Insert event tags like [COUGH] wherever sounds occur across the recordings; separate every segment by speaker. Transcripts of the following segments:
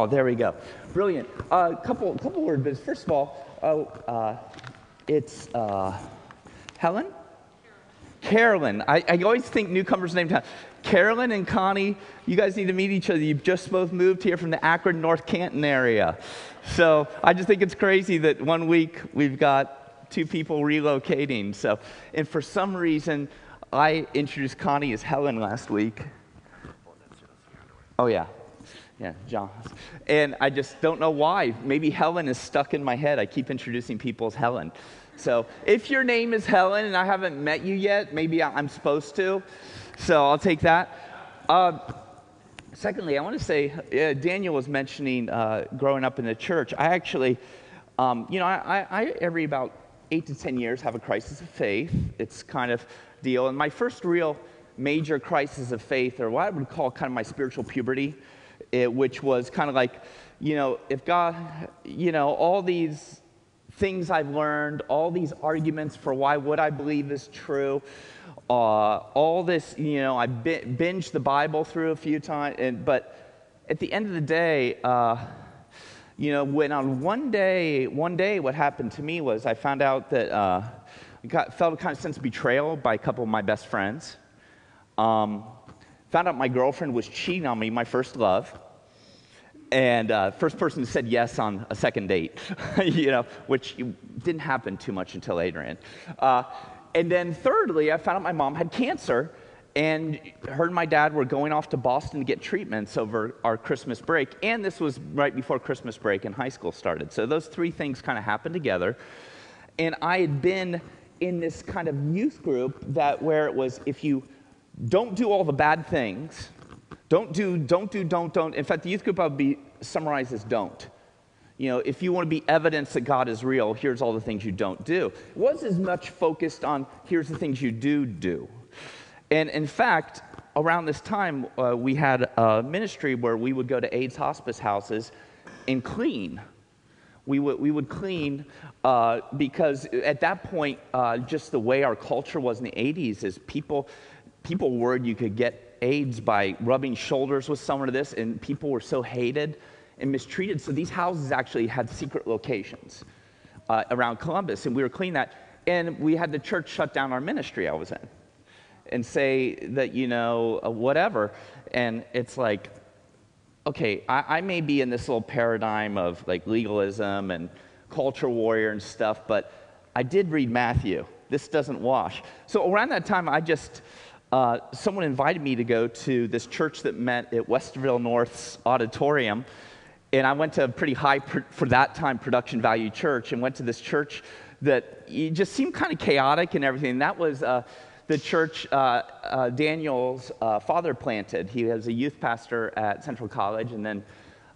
Speaker 1: Oh, there we go. Brilliant. A uh, couple, couple word bits. First of all, uh, uh, it's uh, Helen? Carolyn. I, I, always think newcomers' named Carolyn and Connie, you guys need to meet each other. You've just both moved here from the Akron, North Canton area. So I just think it's crazy that one week we've got two people relocating. So, and for some reason, I introduced Connie as Helen last week. Oh, yeah. Yeah, John. And I just don't know why. Maybe Helen is stuck in my head. I keep introducing people as Helen. So if your name is Helen and I haven't met you yet, maybe I'm supposed to. So I'll take that. Uh, secondly, I want to say uh, Daniel was mentioning uh, growing up in the church. I actually, um, you know, I, I, every about eight to 10 years have a crisis of faith. It's kind of deal. And my first real major crisis of faith, or what I would call kind of my spiritual puberty, it, which was kind of like, you know, if God, you know, all these things I've learned, all these arguments for why what I believe is true, uh, all this, you know, I binged the Bible through a few times, and, but at the end of the day, uh, you know, when on one day, one day, what happened to me was I found out that uh, I got, felt a kind of sense of betrayal by a couple of my best friends. Um, found out my girlfriend was cheating on me, my first love and uh, first person said yes on a second date, [LAUGHS] you know, which didn't happen too much until Adrian. Uh, and then thirdly, I found out my mom had cancer, and her and my dad were going off to Boston to get treatments over our Christmas break. And this was right before Christmas break and high school started. So those three things kind of happened together. And I had been in this kind of youth group that where it was if you don't do all the bad things, don't do, don't do, don't, don't. In fact, the youth group I would be summarized as don't. You know, if you want to be evidence that God is real, here's all the things you don't do. It was as much focused on here's the things you do do. And in fact, around this time, uh, we had a ministry where we would go to AIDS hospice houses and clean. We would, we would clean uh, because at that point, uh, just the way our culture was in the 80s is people, people worried you could get AIDS by rubbing shoulders with someone of this, and people were so hated and mistreated. So these houses actually had secret locations uh, around Columbus, and we were cleaning that. And we had the church shut down our ministry I was in and say that, you know, uh, whatever. And it's like, okay, I, I may be in this little paradigm of like legalism and culture warrior and stuff, but I did read Matthew. This doesn't wash. So around that time, I just uh, someone invited me to go to this church that met at Westerville North's auditorium. And I went to a pretty high, for that time, production value church and went to this church that just seemed kind of chaotic and everything. And that was uh, the church uh, uh, Daniel's uh, father planted. He was a youth pastor at Central College and then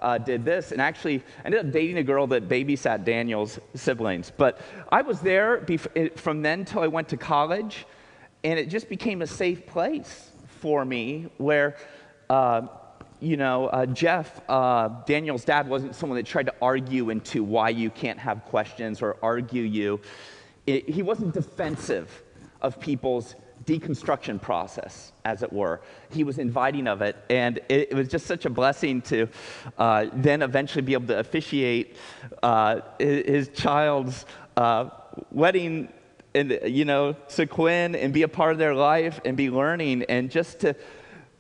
Speaker 1: uh, did this and actually ended up dating a girl that babysat Daniel's siblings. But I was there bef- from then till I went to college and it just became a safe place for me where, uh, you know, uh, Jeff, uh, Daniel's dad, wasn't someone that tried to argue into why you can't have questions or argue you. It, he wasn't defensive of people's deconstruction process, as it were. He was inviting of it, and it, it was just such a blessing to uh, then eventually be able to officiate uh, his child's uh, wedding and you know to Quinn and be a part of their life and be learning and just to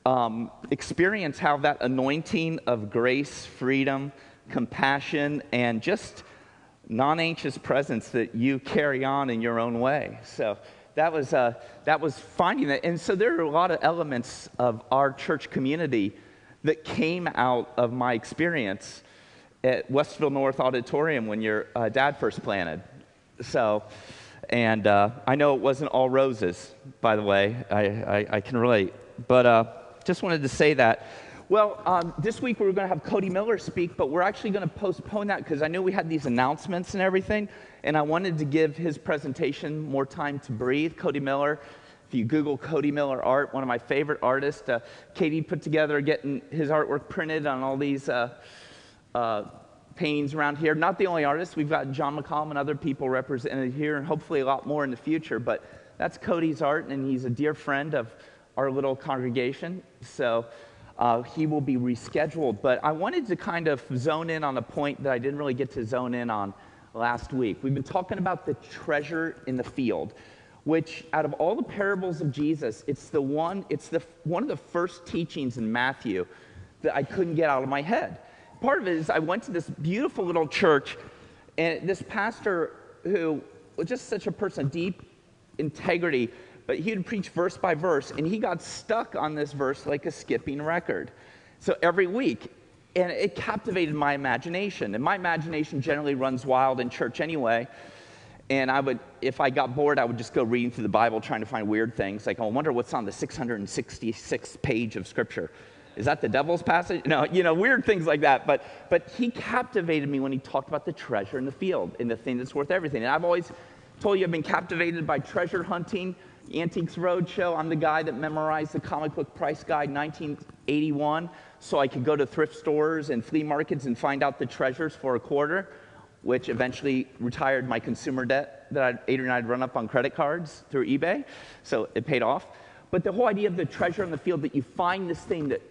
Speaker 1: um, experience how that anointing of grace, freedom, compassion, and just non-anxious presence that you carry on in your own way. So that was uh, that was finding that, and so there are a lot of elements of our church community that came out of my experience at Westerville North Auditorium when your uh, dad first planted. So. And uh, I know it wasn't all roses, by the way. I, I, I can relate. But uh, just wanted to say that. Well, um, this week we were going to have Cody Miller speak, but we're actually going to postpone that because I knew we had these announcements and everything, and I wanted to give his presentation more time to breathe. Cody Miller, if you Google Cody Miller art, one of my favorite artists, uh, Katie put together getting his artwork printed on all these uh, uh paintings around here. Not the only artists. We've got John McCollum and other people represented here, and hopefully a lot more in the future. But that's Cody's art, and he's a dear friend of our little congregation. So uh, he will be rescheduled. But I wanted to kind of zone in on a point that I didn't really get to zone in on last week. We've been talking about the treasure in the field, which out of all the parables of Jesus, it's the one, it's the one of the first teachings in Matthew that I couldn't get out of my head. Part of it is I went to this beautiful little church, and this pastor who was just such a person, deep integrity, but he would preach verse by verse, and he got stuck on this verse like a skipping record. So every week, and it captivated my imagination. And my imagination generally runs wild in church anyway. And I would, if I got bored, I would just go reading through the Bible trying to find weird things. Like, I wonder what's on the 666th page of Scripture. Is that the devil's passage? No, you know, weird things like that. But, but he captivated me when he talked about the treasure in the field and the thing that's worth everything. And I've always told you I've been captivated by treasure hunting Antiques Roadshow. I'm the guy that memorized the comic book price guide 1981 so I could go to thrift stores and flea markets and find out the treasures for a quarter, which eventually retired my consumer debt that I'd, Adrian and I'd run up on credit cards through eBay. So it paid off. But the whole idea of the treasure in the field that you find this thing that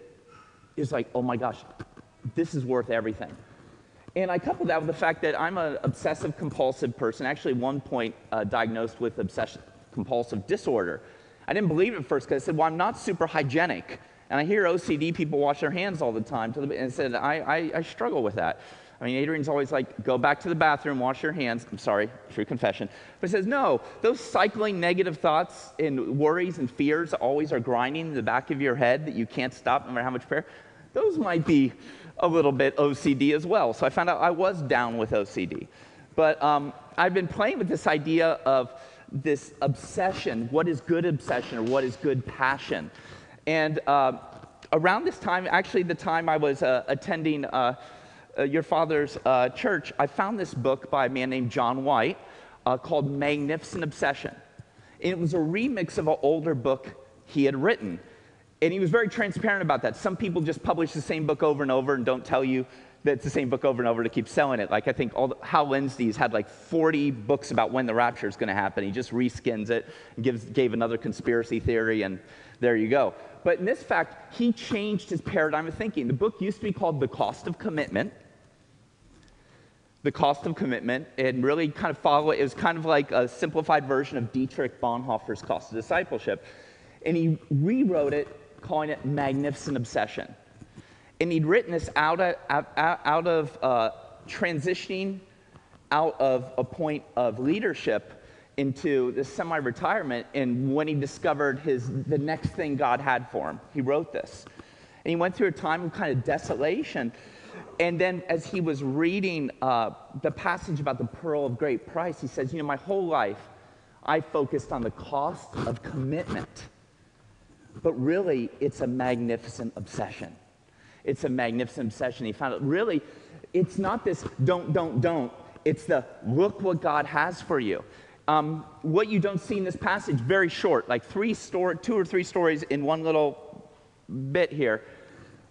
Speaker 1: is like, oh my gosh, this is worth everything. And I couple that with the fact that I'm an obsessive compulsive person, actually, one point uh, diagnosed with obsession compulsive disorder. I didn't believe it at first because I said, Well, I'm not super hygienic. And I hear OCD people wash their hands all the time. And I said, I, I, I struggle with that. I mean, Adrian's always like, go back to the bathroom, wash your hands. I'm sorry, true confession. But he says, no, those cycling negative thoughts and worries and fears always are grinding in the back of your head that you can't stop no matter how much prayer. Those might be a little bit OCD as well. So I found out I was down with OCD. But um, I've been playing with this idea of this obsession what is good obsession or what is good passion? And uh, around this time, actually, the time I was uh, attending uh, your father's uh, church, I found this book by a man named John White uh, called Magnificent Obsession. And it was a remix of an older book he had written. And he was very transparent about that. Some people just publish the same book over and over and don't tell you that it's the same book over and over to keep selling it. Like I think all the, Hal Lindsey's had like 40 books about when the rapture is going to happen. He just reskins it and gives, gave another conspiracy theory, and there you go. But in this fact, he changed his paradigm of thinking. The book used to be called The Cost of Commitment. The Cost of Commitment, and really kind of follow it. It was kind of like a simplified version of Dietrich Bonhoeffer's Cost of Discipleship. And he rewrote it, calling it Magnificent Obsession. And he'd written this out of, out, of uh, transitioning out of a point of leadership into this semi-retirement and when he discovered his the next thing god had for him he wrote this and he went through a time of kind of desolation and then as he was reading uh, the passage about the pearl of great price he says you know my whole life i focused on the cost of commitment but really it's a magnificent obsession it's a magnificent obsession. He found it really, it's not this don't, don't, don't. It's the look what God has for you. Um, what you don't see in this passage, very short, like three story, two or three stories in one little bit here.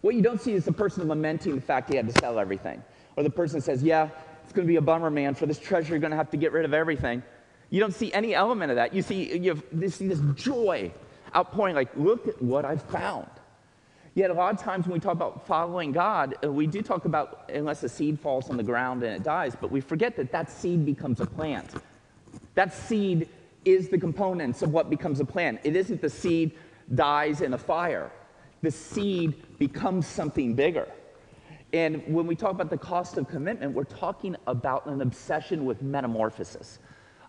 Speaker 1: What you don't see is the person lamenting the fact he had to sell everything. Or the person says, Yeah, it's going to be a bummer, man. For this treasure, you're going to have to get rid of everything. You don't see any element of that. You see, you, have, you see this joy outpouring, like, Look at what I've found. Yet, a lot of times when we talk about following God, uh, we do talk about unless a seed falls on the ground and it dies, but we forget that that seed becomes a plant. That seed is the components of what becomes a plant. It isn't the seed dies in a fire, the seed becomes something bigger. And when we talk about the cost of commitment, we're talking about an obsession with metamorphosis,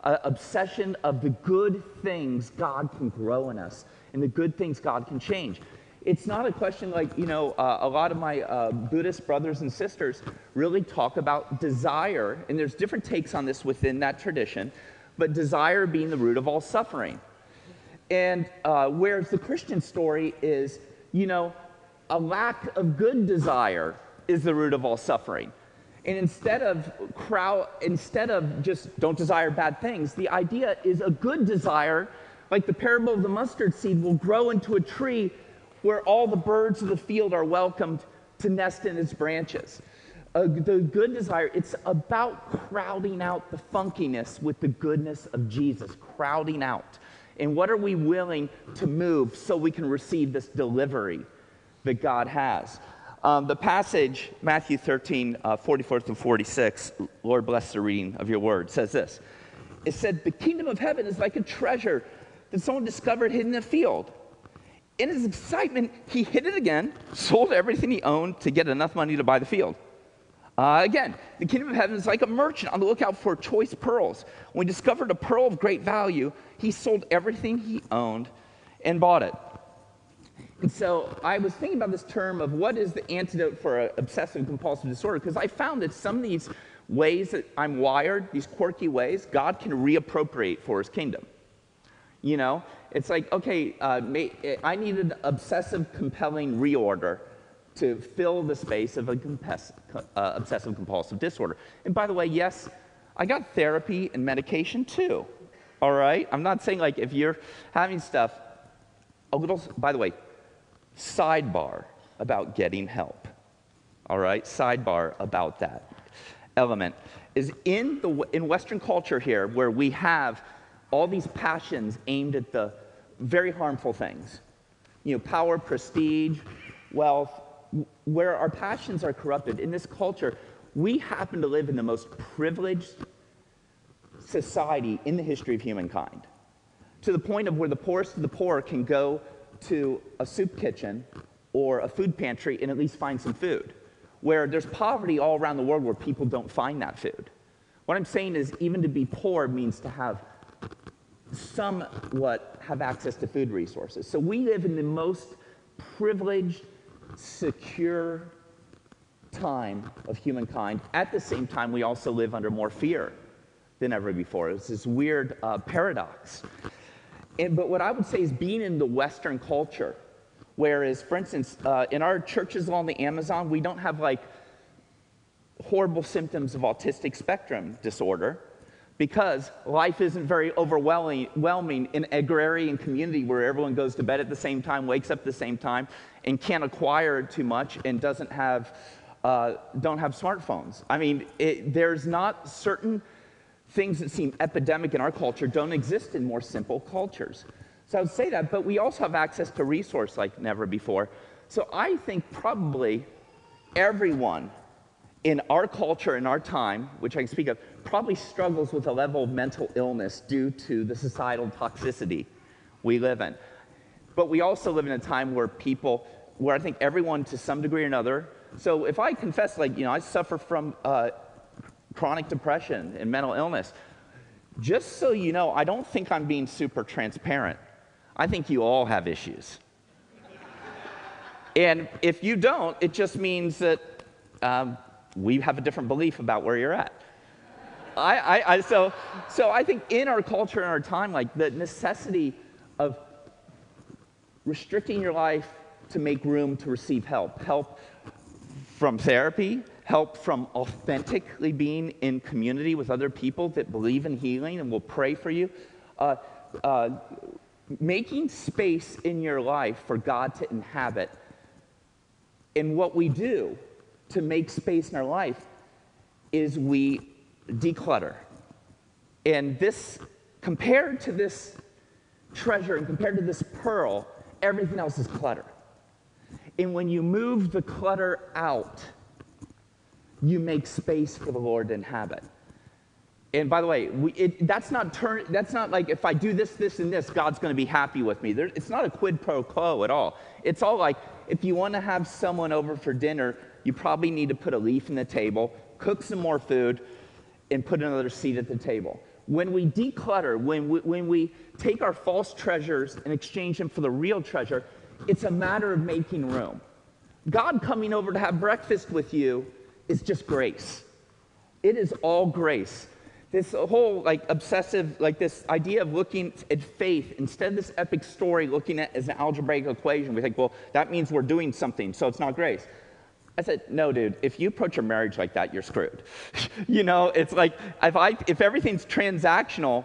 Speaker 1: an obsession of the good things God can grow in us and the good things God can change it's not a question like, you know, uh, a lot of my uh, Buddhist brothers and sisters really talk about desire, and there's different takes on this within that tradition, but desire being the root of all suffering. And uh, whereas the Christian story is, you know, a lack of good desire is the root of all suffering. And instead of crowd, instead of just don't desire bad things, the idea is a good desire, like the parable of the mustard seed, will grow into a tree where all the birds of the field are welcomed to nest in its branches. Uh, the good desire, it's about crowding out the funkiness with the goodness of Jesus, crowding out. And what are we willing to move so we can receive this delivery that God has. Um, the passage, Matthew 13, uh, 44 to 46, Lord bless the reading of your word, says this. It said, The kingdom of heaven is like a treasure that someone discovered hidden in a field. In his excitement, he hid it again, sold everything he owned to get enough money to buy the field. Uh, again, the kingdom of heaven is like a merchant on the lookout for choice pearls. When he discovered a pearl of great value, he sold everything he owned and bought it. And so I was thinking about this term of what is the antidote for an obsessive compulsive disorder, because I found that some of these ways that I'm wired, these quirky ways, God can reappropriate for his kingdom. You know, it's like, okay, uh, I needed obsessive compelling reorder to fill the space of a uh, obsessive compulsive disorder. And by the way, yes, I got therapy and medication too. All right? I'm not saying like if you're having stuff, a little, by the way, sidebar about getting help. All right? Sidebar about that element is in the in western culture here where we have all these passions aimed at the very harmful things. You know, power, prestige, wealth, where our passions are corrupted. In this culture, we happen to live in the most privileged society in the history of humankind. To the point of where the poorest of the poor can go to a soup kitchen or a food pantry and at least find some food. Where there's poverty all around the world where people don't find that food. What I'm saying is, even to be poor means to have somewhat have access to food resources. So we live in the most privileged, secure time of humankind. At the same time, we also live under more fear than ever before. It's this weird uh, paradox. And, but what I would say is being in the Western culture, whereas, for instance, uh, in our churches along the Amazon, we don't have like horrible symptoms of autistic spectrum disorder because life isn't very overwhelming in agrarian community where everyone goes to bed at the same time, wakes up at the same time, and can't acquire too much and doesn't have, uh, don't have smartphones. I mean, it, there's not certain things that seem epidemic in our culture don't exist in more simple cultures. So I would say that, but we also have access to resource like never before. So I think probably everyone in our culture, in our time, which I can speak of, probably struggles with a level of mental illness due to the societal toxicity we live in. But we also live in a time where people, where I think everyone to some degree or another, so if I confess, like, you know, I suffer from uh, chronic depression and mental illness, just so you know, I don't think I'm being super transparent. I think you all have issues. and if you don't, it just means that um, we have a different belief about where you're at. I, I, I, so, so I think in our culture and our time, like the necessity of restricting your life to make room to receive help, help from therapy, help from authentically being in community with other people that believe in healing and will pray for you, uh, uh, making space in your life for God to inhabit. And what we do to make space in our life is we declutter. And this, compared to this treasure and compared to this pearl, everything else is clutter. And when you move the clutter out, you make space for the Lord to inhabit. And by the way, we, it, that's, not turn, that's not like if I do this, this, and this, God's going to be happy with me. There, it's not a quid pro quo at all. It's all like if you want to have someone over for dinner, you probably need to put a leaf in the table, cook some more food, and put another seat at the table. When we declutter, when we, when we take our false treasures and exchange them for the real treasure, it's a matter of making room. God coming over to have breakfast with you is just grace. It is all grace. This whole like obsessive, like this idea of looking at faith instead of this epic story looking at as an algebraic equation, we think, well, that means we're doing something, so it's not grace. I said, no, dude, if you approach your marriage like that, you're screwed. [LAUGHS] you know, it's like if, I, if everything's transactional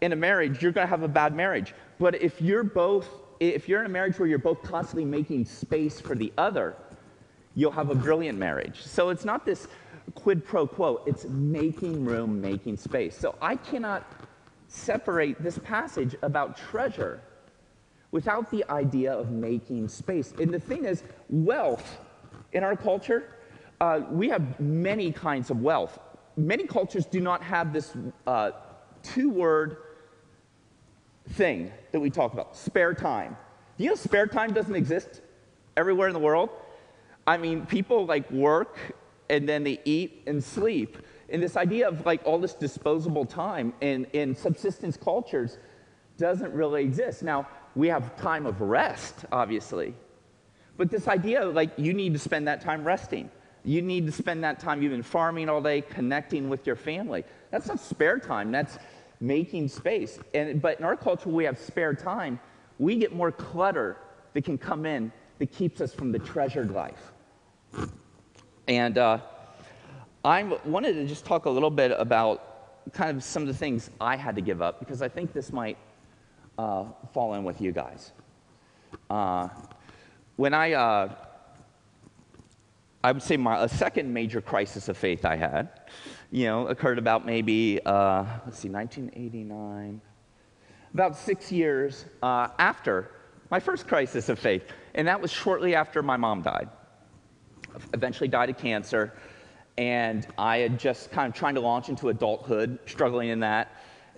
Speaker 1: in a marriage, you're going to have a bad marriage. But if you're both, if you're in a marriage where you're both constantly making space for the other, you'll have a brilliant marriage. So it's not this quid pro quo, it's making room, making space. So I cannot separate this passage about treasure without the idea of making space. And the thing is, wealth in our culture, uh, we have many kinds of wealth. Many cultures do not have this uh, two word thing that we talk about spare time. Do you know spare time doesn't exist everywhere in the world? I mean, people like work and then they eat and sleep. And this idea of like all this disposable time in, in subsistence cultures doesn't really exist. Now, we have time of rest, obviously. But this idea like you need to spend that time resting. You need to spend that time even farming all day, connecting with your family. That's not spare time. That's making space. And, but in our culture, we have spare time. We get more clutter that can come in that keeps us from the treasured life. And uh, I wanted to just talk a little bit about kind of some of the things I had to give up because I think this might uh, fall in with you guys. Uh, when I, uh, I would say my a second major crisis of faith I had, you know, occurred about maybe uh, let's see, 1989, about six years uh, after my first crisis of faith, and that was shortly after my mom died. Eventually died of cancer, and I had just kind of trying to launch into adulthood, struggling in that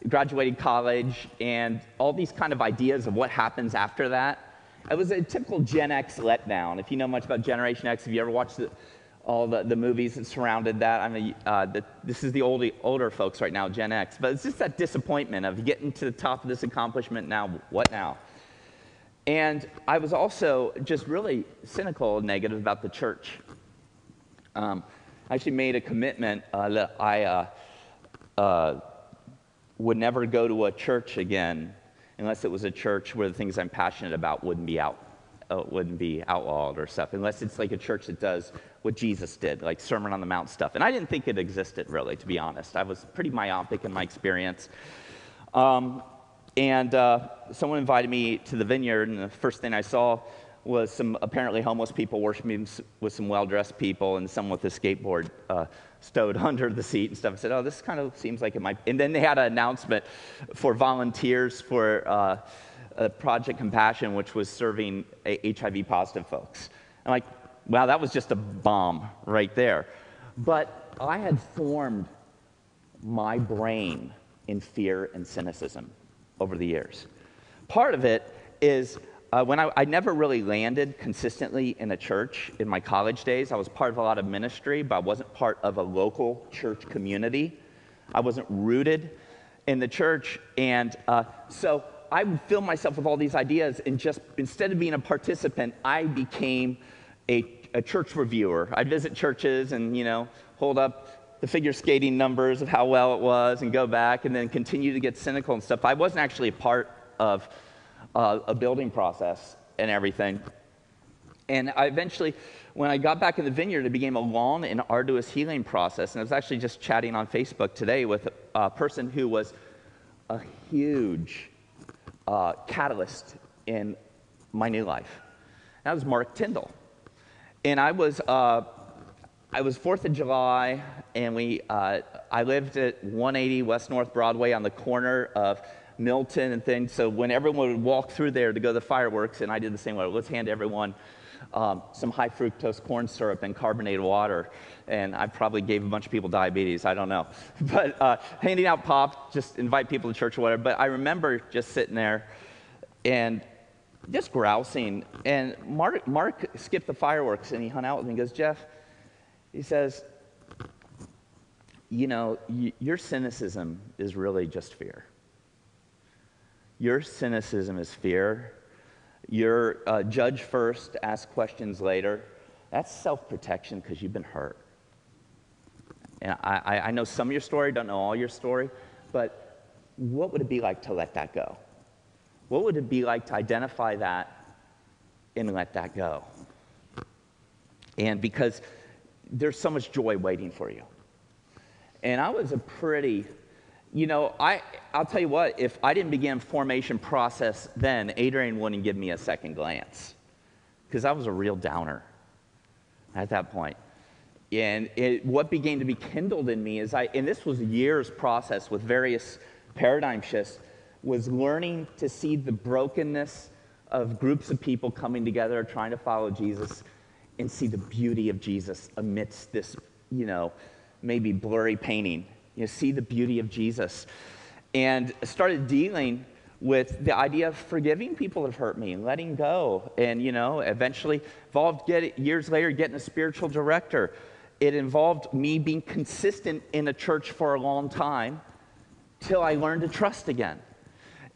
Speaker 1: graduated college, and all these kind of ideas of what happens after that. It was a typical Gen X letdown. If you know much about Generation X, have you ever watched the, all the, the movies that surrounded that? I mean, uh, the, this is the old, older folks right now, Gen X. But it's just that disappointment of getting to the top of this accomplishment now, what now? And I was also just really cynical and negative about the church. Um, I actually made a commitment uh, that I uh, uh would never go to a church again unless it was a church where the things I'm passionate about wouldn't be out, uh, wouldn't be outlawed or stuff. Unless it's like a church that does what Jesus did, like Sermon on the Mount stuff. And I didn't think it existed really, to be honest. I was pretty myopic in my experience. Um, and uh, someone invited me to the vineyard, and the first thing I saw was some apparently homeless people worshiping with some well dressed people and someone with a skateboard uh, stowed [LAUGHS] under the seat and stuff. I said, Oh, this kind of seems like it might. And then they had an announcement for volunteers for uh, A project Compassion, which was serving HIV positive folks. I'm like, wow, that was just a bomb right there. But I had [LAUGHS] formed my brain in fear and cynicism over the years. Part of it is uh, when I, I, never really landed consistently in a church in my college days, I was part of a lot of ministry, but I wasn't part of a local church community. I wasn't rooted in the church. And uh, so I would fill myself with all these ideas, and just instead of being a participant, I became a, a church reviewer. I'd visit churches and, you know, hold up the figure skating numbers of how well it was and go back and then continue to get cynical and stuff. I wasn't actually a part of uh, a building process and everything. And I eventually, when I got back in the vineyard, it became a long and arduous healing process. And I was actually just chatting on Facebook today with a person who was a huge uh, catalyst in my new life. That was Mark Tyndall. And I was, uh, I was 4th of July, and we, uh, I lived at 180 West North Broadway on the corner of Milton and things. So when everyone would walk through there to go to the fireworks, and I did the same way, let's hand everyone um, some high fructose corn syrup and carbonated water. And I probably gave a bunch of people diabetes, I don't know. [LAUGHS] But uh, handing out pop, just invite people to church or whatever. But I remember just sitting there and just grousing. And Mark, Mark skipped the fireworks and he hung out with me and goes, Jeff, he says, you know, y- your cynicism is really just fear. Your cynicism is fear. Your uh, judge first, ask questions later. That's self protection because you've been hurt. And I, I know some of your story, don't know all your story, but what would it be like to let that go? What would it be like to identify that and let that go? And because there's so much joy waiting for you. And I was a pretty you know, I, I'll tell you what, if I didn't begin formation process then, Adrian wouldn't give me a second glance because I was a real downer at that point. And it, what began to be kindled in me is I, and this was a year's process with various paradigm shifts, was learning to see the brokenness of groups of people coming together trying to follow Jesus and see the beauty of Jesus amidst this, you know, maybe blurry painting. You know, see the beauty of Jesus. And started dealing with the idea of forgiving people that have hurt me and letting go. And, you know, eventually involved get, years later getting a spiritual director. It involved me being consistent in a church for a long time till I learned to trust again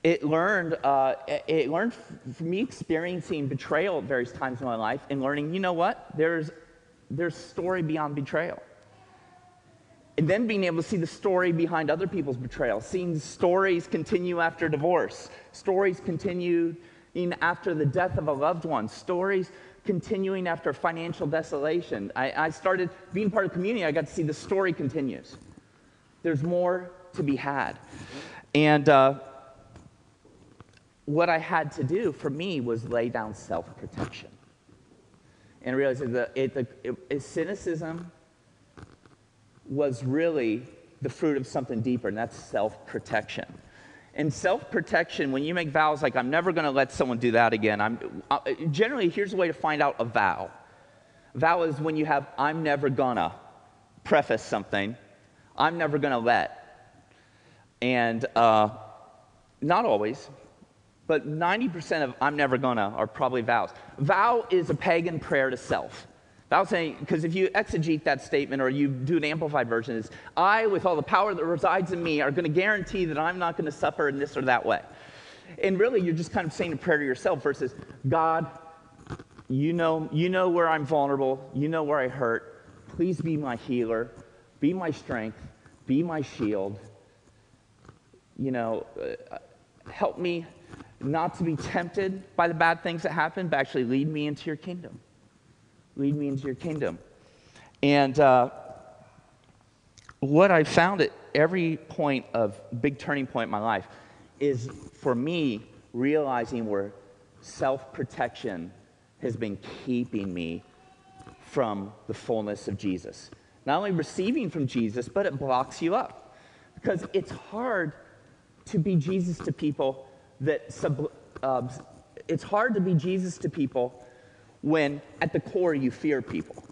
Speaker 1: it learned, uh, it learned from me experiencing betrayal at various times in my life and learning, you know what? There's, there's story beyond betrayal. And then being able to see the story behind other people's betrayal, seeing stories continue after divorce, stories continuing after the death of a loved one, stories continuing after financial desolation. I, I started being part of community, I got to see the story continues. There's more to be had. And, uh, what I had to do for me was lay down self protection and realize that it, the, it, cynicism was really the fruit of something deeper, and that's self protection. And self protection, when you make vows like, I'm never going to let someone do that again, I'm, uh, generally, here's a way to find out a vow. Vow is when you have, I'm never gonna preface something, I'm never gonna let. And uh, not always, but 90% of I'm never gonna are probably vows. Vow is a pagan prayer to self. Vow saying, because if you exegete that statement or you do an amplified version, is I, with all the power that resides in me, are gonna guarantee that I'm not gonna suffer in this or that way. And really, you're just kind of saying a prayer to yourself versus God, you know, you know where I'm vulnerable, you know where I hurt. Please be my healer, be my strength, be my shield. You know, help me not to be tempted by the bad things that happen, but actually lead me into your kingdom. Lead me into your kingdom. And uh, what I found at every point of big turning point in my life is for me realizing where self protection has been keeping me from the fullness of Jesus. Not only receiving from Jesus, but it blocks you up. Because it's hard to be Jesus to people that sub, uh, it's hard to be Jesus to people when at the core you fear people.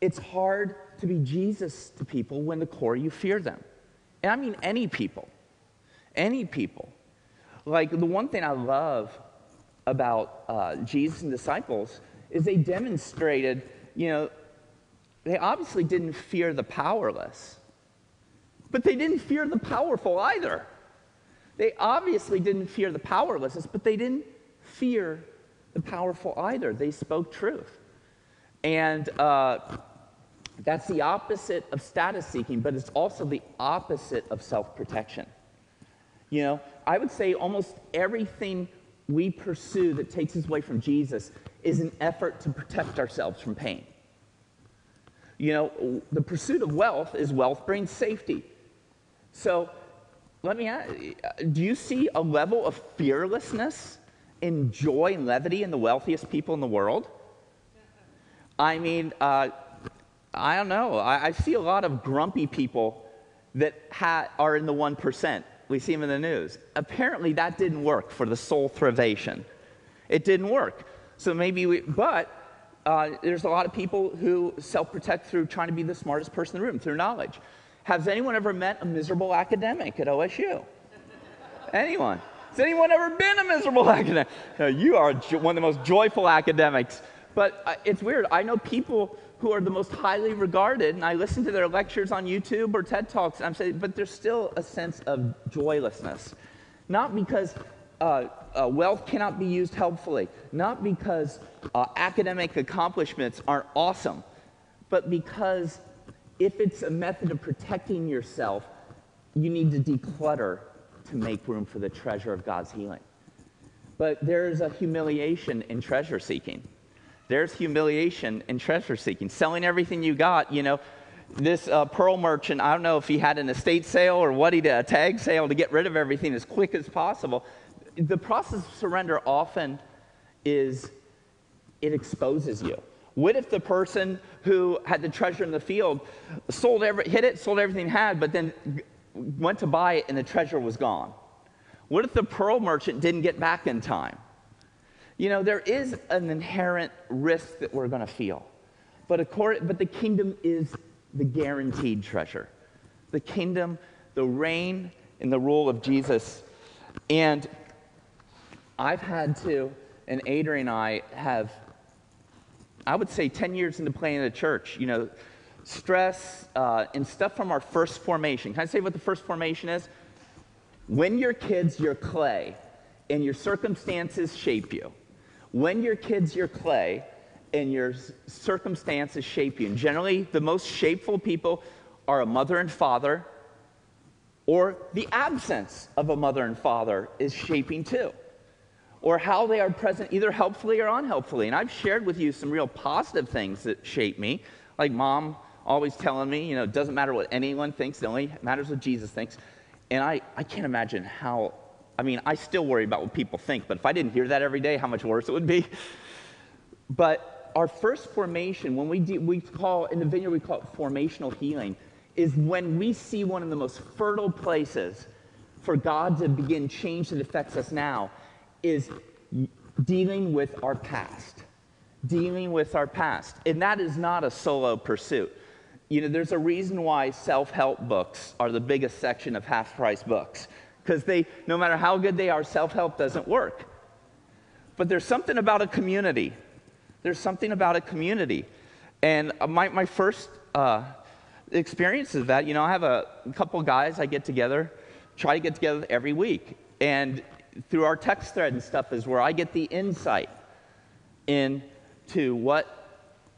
Speaker 1: It's hard to be Jesus to people when the core you fear them. And I mean any people. Any people. Like the one thing I love about uh, Jesus and disciples is they demonstrated, you know, they obviously didn't fear the powerless, but they didn't fear the powerful either. They obviously didn't fear the powerless, but they didn't fear powerful either. They spoke truth. And uh, that's the opposite of status seeking, but it's also the opposite of self protection. You know, I would say almost everything we pursue that takes us away from Jesus is an effort to protect ourselves from pain. You know, the pursuit of wealth is wealth brings safety. So let me ask do you see a level of fearlessness and joy and levity in the wealthiest people in the world? I mean, uh, I don't know. I, I, see a lot of grumpy people that ha- are in the 1%. We see them in the news. Apparently, that didn't work for the soul thrivation. It didn't work. So maybe we, but uh, there's a lot of people who self protect through trying to be the smartest person in the room, through knowledge. Has anyone ever met a miserable academic at OSU? anyone? Has anyone ever been a miserable [LAUGHS] academic? No, you are one of the most joyful academics. But uh, it's weird. I know people who are the most highly regarded, and I listen to their lectures on YouTube or TED Talks, and I'm saying, but there's still a sense of joylessness. Not because uh, uh, wealth cannot be used helpfully, not because uh, academic accomplishments aren't awesome, but because if it's a method of protecting yourself, you need to declutter to make room for the treasure of God's healing. But there's a humiliation in treasure seeking. There's humiliation in treasure seeking. Selling everything you got, you know, this uh, pearl merchant, I don't know if he had an estate sale or what he did, a tag sale to get rid of everything as quick as possible. The process of surrender often is it exposes you. What if the person who had the treasure in the field sold every, hit it, sold everything he had, but then went to buy it and the treasure was gone? What if the pearl merchant didn't get back in time? You know, there is an inherent risk that we're going to feel. But, accord, but the kingdom is the guaranteed treasure. The kingdom, the reign, and the rule of Jesus. And I've had to, and Adrian and I have, I would say, 10 years into planning the church, you know, stress uh, and stuff from our first formation. Can I say what the first formation is? When your kids, your clay, and your circumstances shape you. When your kids, your clay, and your circumstances shape you. And generally, the most shapeful people are a mother and father, or the absence of a mother and father is shaping too. Or how they are present either helpfully or unhelpfully. And I've shared with you some real positive things that shape me, like mom always telling me, you know, it doesn't matter what anyone thinks, it only matters what Jesus thinks. And I, I can't imagine how, I mean, I still worry about what people think, but if I didn't hear that every day, how much worse it would be. [LAUGHS] But our first formation, when we, we call, in the vineyard, we call it formational healing, is when we see one of the most fertile places for God to begin change that affects us now is dealing with our past. Dealing with our past. And that is not a solo pursuit. You know, there's a reason why self help books are the biggest section of half price books. Because they, no matter how good they are, self help doesn't work. But there's something about a community. There's something about a community. And my, my first uh, experience is that, you know, I have a couple guys I get together, try to get together every week. And through our text thread and stuff is where I get the insight into what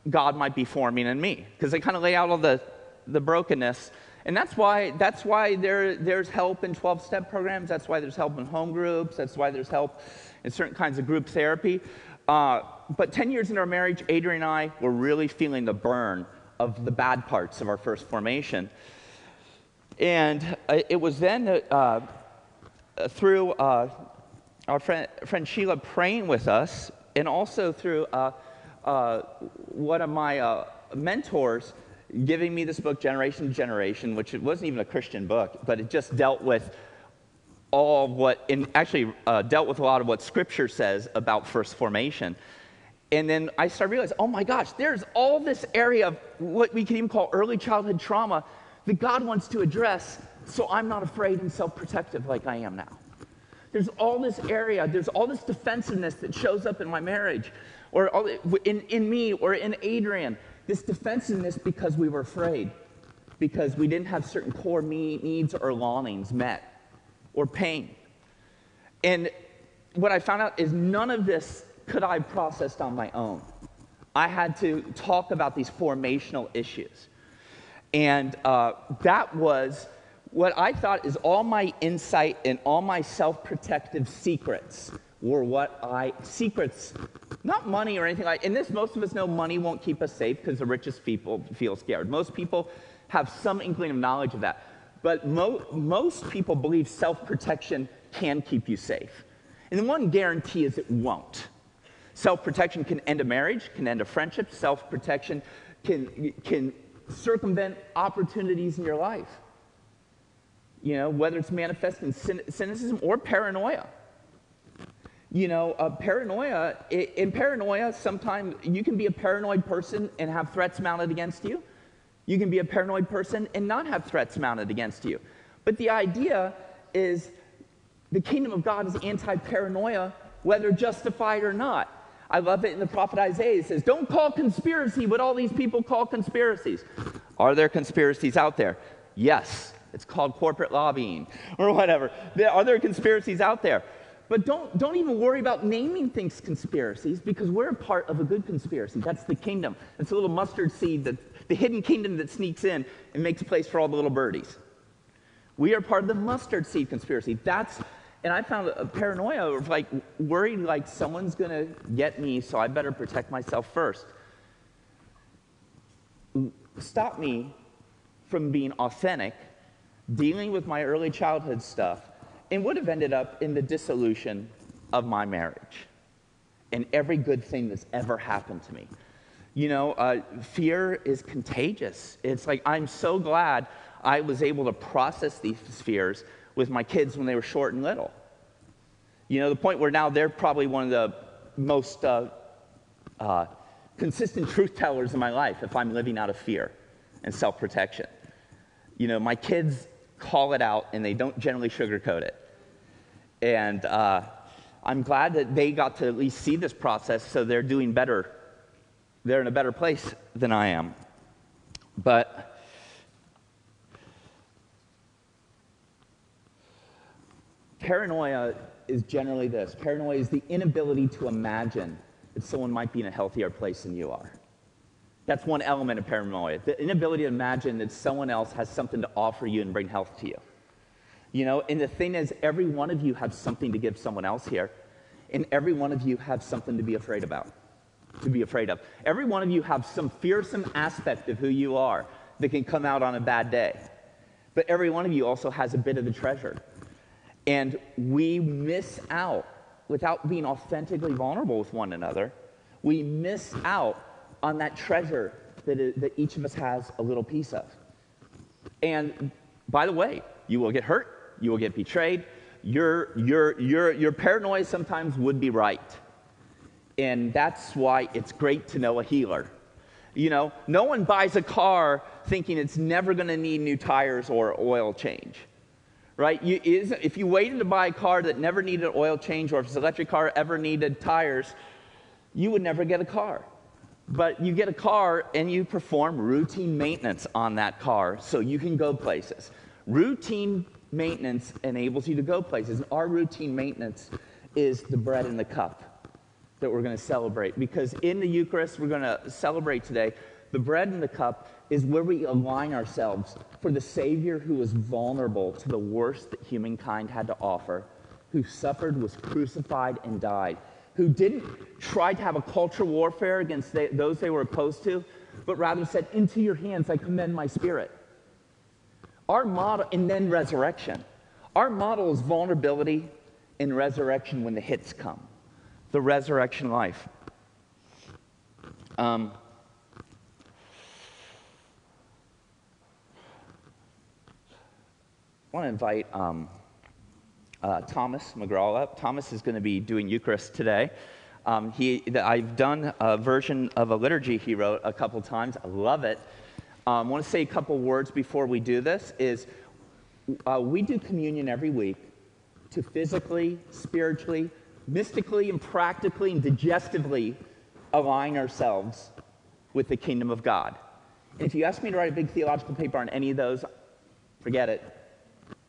Speaker 1: God might be forming in me. Because they kind of lay out all the, the brokenness. And that's why, that's why there, there's help in 12 step programs. That's why there's help in home groups. That's why there's help in certain kinds of group therapy. Uh, but 10 years into our marriage, Adrian and I were really feeling the burn of the bad parts of our first formation. And uh, it was then uh, through uh, our friend, friend, Sheila praying with us, and also through uh, uh, one of my uh, mentors giving me this book, Generation to Generation, which it wasn't even a Christian book, but it just dealt with all what, and actually dealt with a lot of what Scripture says about first formation. And then I started realizing, oh my gosh, there's all this area of what we can even call early childhood trauma that God wants to address, so I'm not afraid and self protective like I am now. There's all this area, there's all this defensiveness that shows up in my marriage, or in, in me, or in Adrian. This defensiveness because we were afraid, because we didn't have certain core needs or longings met, or pain. And what I found out is none of this could I have processed on my own. I had to talk about these formational issues. And uh, that was what I thought is all my insight and all my self protective secrets were what I, secrets, not money or anything like, and this, most of us know money won't keep us safe because the richest people feel scared. Most people have some inkling of knowledge of that. But mo- most people believe self protection can keep you safe. And the one guarantee is it won't. Self protection can end a marriage, can end a friendship. Self protection can, can circumvent opportunities in your life. You know, whether it's manifest in cynicism or paranoia. You know, uh, paranoia, in paranoia, sometimes you can be a paranoid person and have threats mounted against you. You can be a paranoid person and not have threats mounted against you. But the idea is the kingdom of God is anti paranoia, whether justified or not. I love it in the prophet Isaiah. It says, Don't call conspiracy what all these people call conspiracies. Are there conspiracies out there? Yes. It's called corporate lobbying or whatever. Are there conspiracies out there? But don't, don't even worry about naming things conspiracies because we're a part of a good conspiracy. That's the kingdom. It's a little mustard seed, that, the hidden kingdom that sneaks in and makes a place for all the little birdies. We are part of the mustard seed conspiracy. That's and I found a paranoia of like worried like someone's gonna get me, so I better protect myself first. Stop me from being authentic, dealing with my early childhood stuff, and would have ended up in the dissolution of my marriage and every good thing that's ever happened to me. You know, uh, fear is contagious. It's like I'm so glad I was able to process these fears with my kids when they were short and little. You know, the point where now they're probably one of the most uh, uh, consistent [LAUGHS] truth tellers in my life if I'm living out of fear and self protection. You know, my kids call it out and they don't generally sugarcoat it. And uh, I'm glad that they got to at least see this process so they're doing better. They're in a better place than I am. But paranoia is generally this paranoia is the inability to imagine that someone might be in a healthier place than you are. That's one element of paranoia the inability to imagine that someone else has something to offer you and bring health to you. You know, and the thing is, every one of you has something to give someone else here, and every one of you have something to be afraid about, to be afraid of. Every one of you have some fearsome aspect of who you are that can come out on a bad day. But every one of you also has a bit of the treasure. And we miss out without being authentically vulnerable with one another. We miss out on that treasure that, it, that each of us has a little piece of. And by the way, you will get hurt, you will get betrayed. Your, your, your, your paranoia sometimes would be right. And that's why it's great to know a healer. You know, no one buys a car thinking it's never going to need new tires or oil change right? You, if you waited to buy a car that never needed oil change, or if an electric car ever needed tires, you would never get a car. But you get a car and you perform routine maintenance on that car so you can go places. Routine maintenance enables you to go places. And our routine maintenance is the bread and the cup that we're going to celebrate. Because in the Eucharist, we're going to celebrate today the bread and the cup is where we align ourselves for the Savior who was vulnerable to the worst that humankind had to offer, who suffered, was crucified, and died, who didn't try to have a culture warfare against they, those they were opposed to, but rather said, Into your hands I commend my spirit. Our model, and then resurrection. Our model is vulnerability and resurrection when the hits come, the resurrection life. Um, I want to invite um, uh, Thomas McGraw up. Thomas is going to be doing Eucharist today. Um, he, I've done a version of a liturgy he wrote a couple times. I love it. Um, I want to say a couple words before we do this. Is uh, we do communion every week to physically, spiritually, mystically, and practically and digestively align ourselves with the kingdom of God. And if you ask me to write a big theological paper on any of those, forget it.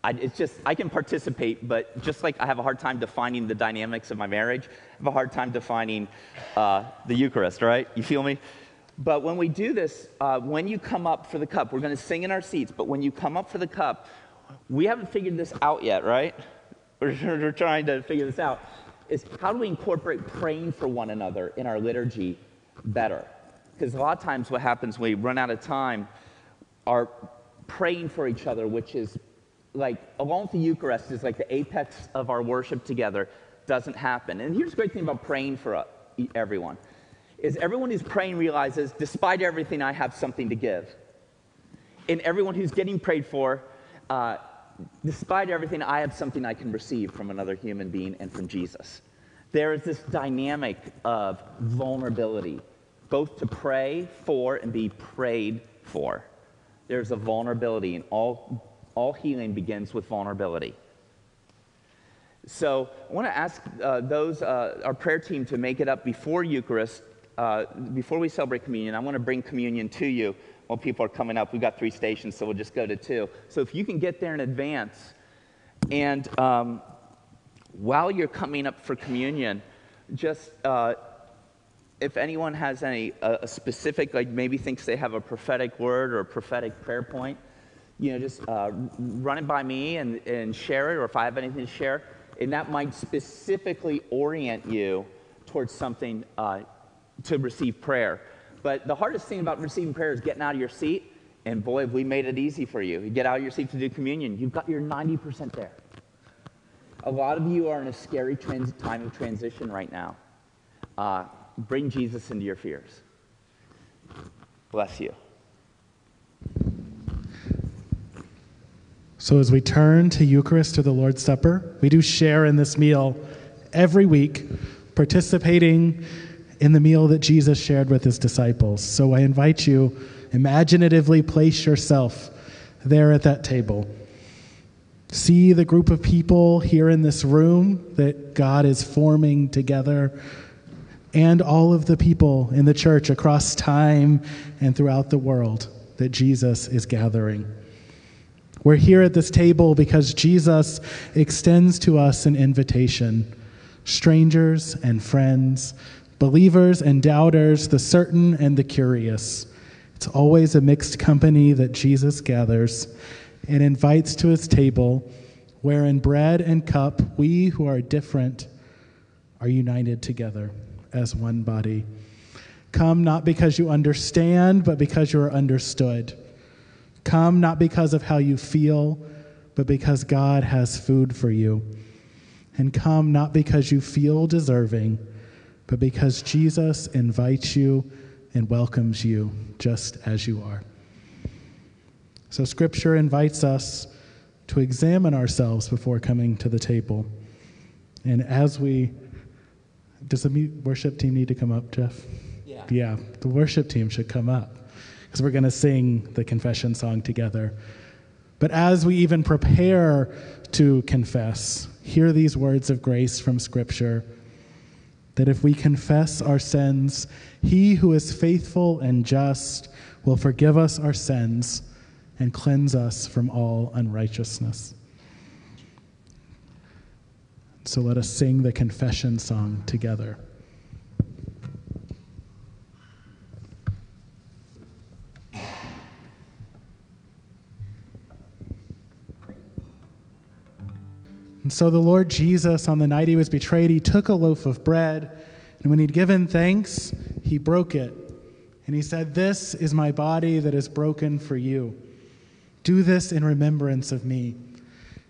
Speaker 1: I, it's just, I can participate, but just like I have a hard time defining the dynamics of my marriage, I have a hard time defining uh, the Eucharist, right? You feel me? But when we do this, uh, when you come up for the cup, we're going to sing in our seats, but when you come up for the cup, we haven't figured this out yet, right? We're, we're trying to figure this out. Is how do we incorporate praying for one another in our liturgy better? Because a lot of times what happens when we run out of time are praying for each other, which is like, along with the Eucharist, is like the apex of our worship together, doesn't happen. And here's the great thing about praying for uh, everyone is everyone who's praying realizes, despite everything, I have something to give. And everyone who's getting prayed for, uh, despite everything, I have something I can receive from another human being and from Jesus. There is this dynamic of vulnerability, both to pray for and be prayed for. There's a vulnerability and all all healing begins with vulnerability. So I want to ask uh, those, uh, our prayer team, to make it up before Eucharist, uh, before we celebrate communion. I want to bring communion to you while people are coming up. We've got three stations, so we'll just go to two. So if you can get there in advance, and um, while you're coming up for communion, just uh, if anyone has any a specific, like maybe thinks they have a prophetic word or a prophetic prayer point, you know, just uh, run it by me and, and share it, or if I have anything to share. And that might specifically orient you towards something uh, to receive prayer. But the hardest thing about receiving prayer is getting out of your seat. And boy, we made it easy for you. You get out of your seat to do communion, you've got your 90% there. A lot of you are in a scary trans- time of transition right now. Uh, bring Jesus into your fears. Bless you.
Speaker 2: So, as we turn to Eucharist, to the Lord's Supper, we do share in this meal every week participating in the meal that Jesus shared with his disciples. So I invite you, imaginatively place yourself there at that table. See the group of people here in this room that God is forming together, and all of the people in the church across time and throughout the world that Jesus is gathering. We're here at this table because Jesus extends to us an invitation. Strangers and friends, believers and doubters, the certain and the curious. It's always a mixed company that Jesus gathers and invites to his table, where in bread and cup we who are different are united together as one body. Come not because you understand, but because you are understood. Come not because of how you feel, but because God has food for you. And come not because you feel deserving, but because Jesus invites you and welcomes you just as you are. So, Scripture invites us to examine ourselves before coming to the table. And as we, does the worship team need to come up, Jeff?
Speaker 1: Yeah.
Speaker 2: Yeah, the worship team should come up because we're going to sing the confession song together. But as we even prepare to confess, hear these words of grace from Scripture that if we confess our sins, He who is faithful and just will forgive us our sins and cleanse us from all unrighteousness. So let us sing the confession song together. And so the Lord Jesus, on the night he was betrayed, he took a loaf of bread, and when he'd given thanks, he broke it. And he said, This is my body that is broken for you. Do this in remembrance of me.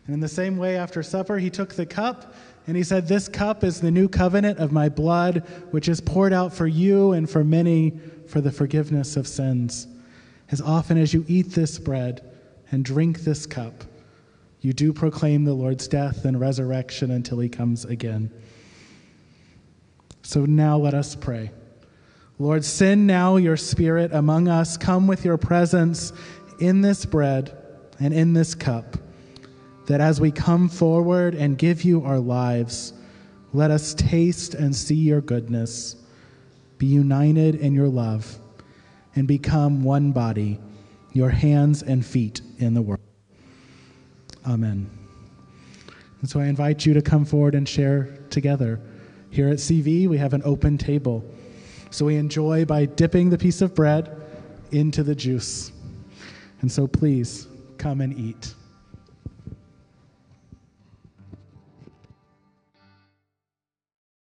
Speaker 2: And in the same way, after supper, he took the cup, and he said, This cup is the new covenant of my blood, which is poured out for you and for many for the forgiveness of sins. As often as you eat this bread and drink this cup, you do proclaim the Lord's death and resurrection until he comes again. So now let us pray. Lord, send now your Spirit among us. Come with your presence in this bread and in this cup, that as we come forward and give you our lives, let us taste and see your goodness, be united in your love, and become one body, your hands and feet in the world. Amen. And so I invite you to come forward and share together. Here at CV, we have an open table. So we enjoy by dipping the piece of bread into the juice. And so please come and eat.